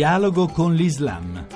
Dialogo con l'Islam.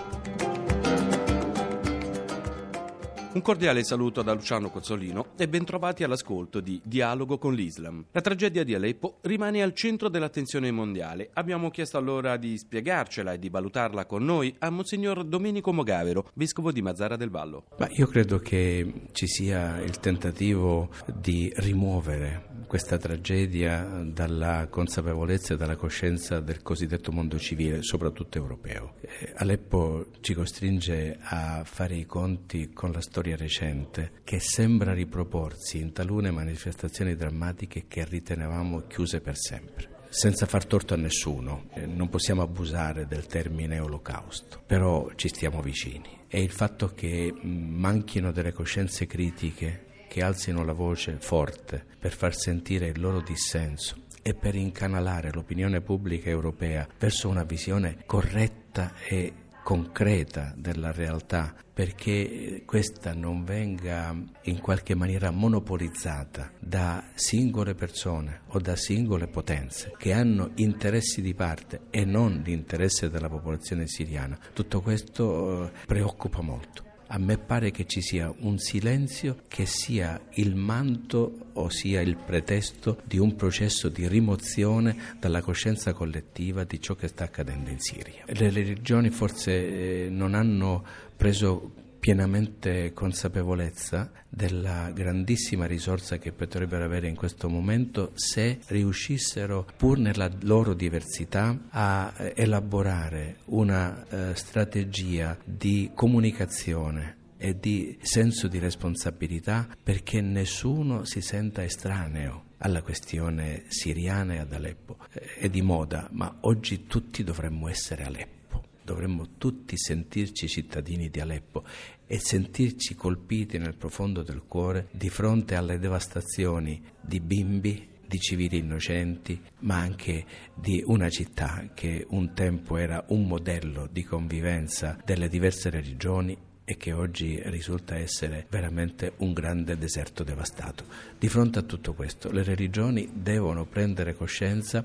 Un cordiale saluto da Luciano Cozzolino e bentrovati all'ascolto di Dialogo con l'Islam. La tragedia di Aleppo rimane al centro dell'attenzione mondiale. Abbiamo chiesto allora di spiegarcela e di valutarla con noi a Monsignor Domenico Mogavero, vescovo di Mazzara del Vallo. Ma io credo che ci sia il tentativo di rimuovere questa tragedia dalla consapevolezza e dalla coscienza del cosiddetto mondo civile, soprattutto europeo. Eh, Aleppo ci costringe a fare i conti con la storia recente che sembra riproporsi in talune manifestazioni drammatiche che ritenevamo chiuse per sempre senza far torto a nessuno. Eh, non possiamo abusare del termine olocausto, però ci stiamo vicini. E il fatto che manchino delle coscienze critiche che alzino la voce forte per far sentire il loro dissenso e per incanalare l'opinione pubblica europea verso una visione corretta e concreta della realtà perché questa non venga in qualche maniera monopolizzata da singole persone o da singole potenze che hanno interessi di parte e non l'interesse della popolazione siriana. Tutto questo eh, preoccupa molto a me pare che ci sia un silenzio che sia il manto o sia il pretesto di un processo di rimozione dalla coscienza collettiva di ciò che sta accadendo in Siria. Le religioni forse eh, non hanno preso pienamente consapevolezza della grandissima risorsa che potrebbero avere in questo momento se riuscissero, pur nella loro diversità, a eh, elaborare una eh, strategia di comunicazione e di senso di responsabilità perché nessuno si senta estraneo alla questione siriana e ad Aleppo. È di moda, ma oggi tutti dovremmo essere Aleppo dovremmo tutti sentirci cittadini di Aleppo e sentirci colpiti nel profondo del cuore di fronte alle devastazioni di bimbi, di civili innocenti, ma anche di una città che un tempo era un modello di convivenza delle diverse religioni e che oggi risulta essere veramente un grande deserto devastato. Di fronte a tutto questo, le religioni devono prendere coscienza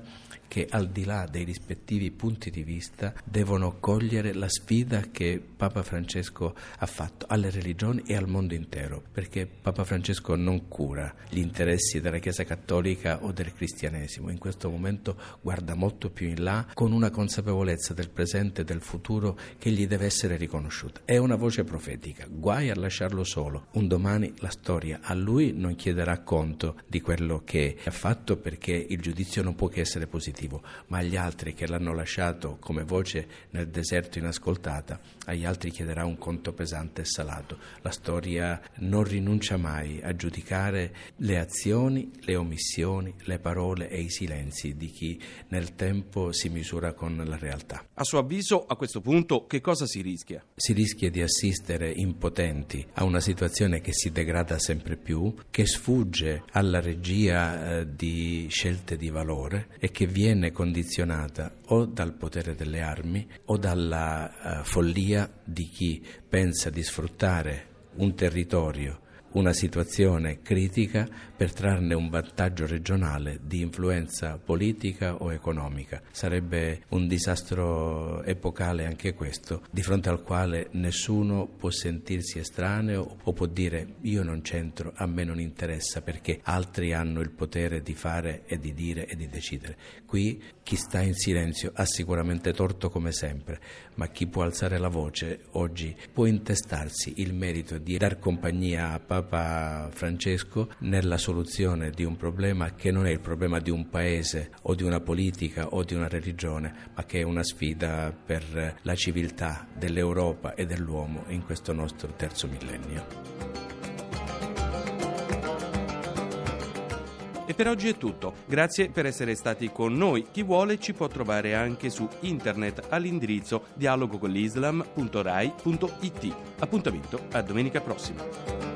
che al di là dei rispettivi punti di vista devono cogliere la sfida che Papa Francesco ha fatto alle religioni e al mondo intero, perché Papa Francesco non cura gli interessi della Chiesa Cattolica o del cristianesimo, in questo momento guarda molto più in là con una consapevolezza del presente e del futuro che gli deve essere riconosciuta. È una voce profetica, guai a lasciarlo solo. Un domani la storia a lui non chiederà conto di quello che ha fatto perché il giudizio non può che essere positivo ma agli altri che l'hanno lasciato come voce nel deserto inascoltata, agli altri chiederà un conto pesante e salato. La storia non rinuncia mai a giudicare le azioni, le omissioni, le parole e i silenzi di chi nel tempo si misura con la realtà. A suo avviso, a questo punto, che cosa si rischia? Si rischia di assistere impotenti a una situazione che si degrada sempre più, che sfugge alla regia eh, di scelte di valore e che viene condizionata o dal potere delle armi o dalla uh, follia di chi pensa di sfruttare un territorio una situazione critica per trarne un vantaggio regionale di influenza politica o economica. Sarebbe un disastro epocale anche questo, di fronte al quale nessuno può sentirsi estraneo o può dire io non c'entro, a me non interessa perché altri hanno il potere di fare e di dire e di decidere. Qui chi sta in silenzio ha sicuramente torto come sempre, ma chi può alzare la voce oggi può intestarsi il merito di dar compagnia a Papa Francesco nella soluzione di un problema che non è il problema di un paese o di una politica o di una religione, ma che è una sfida per la civiltà dell'Europa e dell'uomo in questo nostro terzo millennio. E per oggi è tutto. Grazie per essere stati con noi. Chi vuole ci può trovare anche su internet all'indirizzo dialogocolislam.rai.it. Appuntamento a domenica prossima.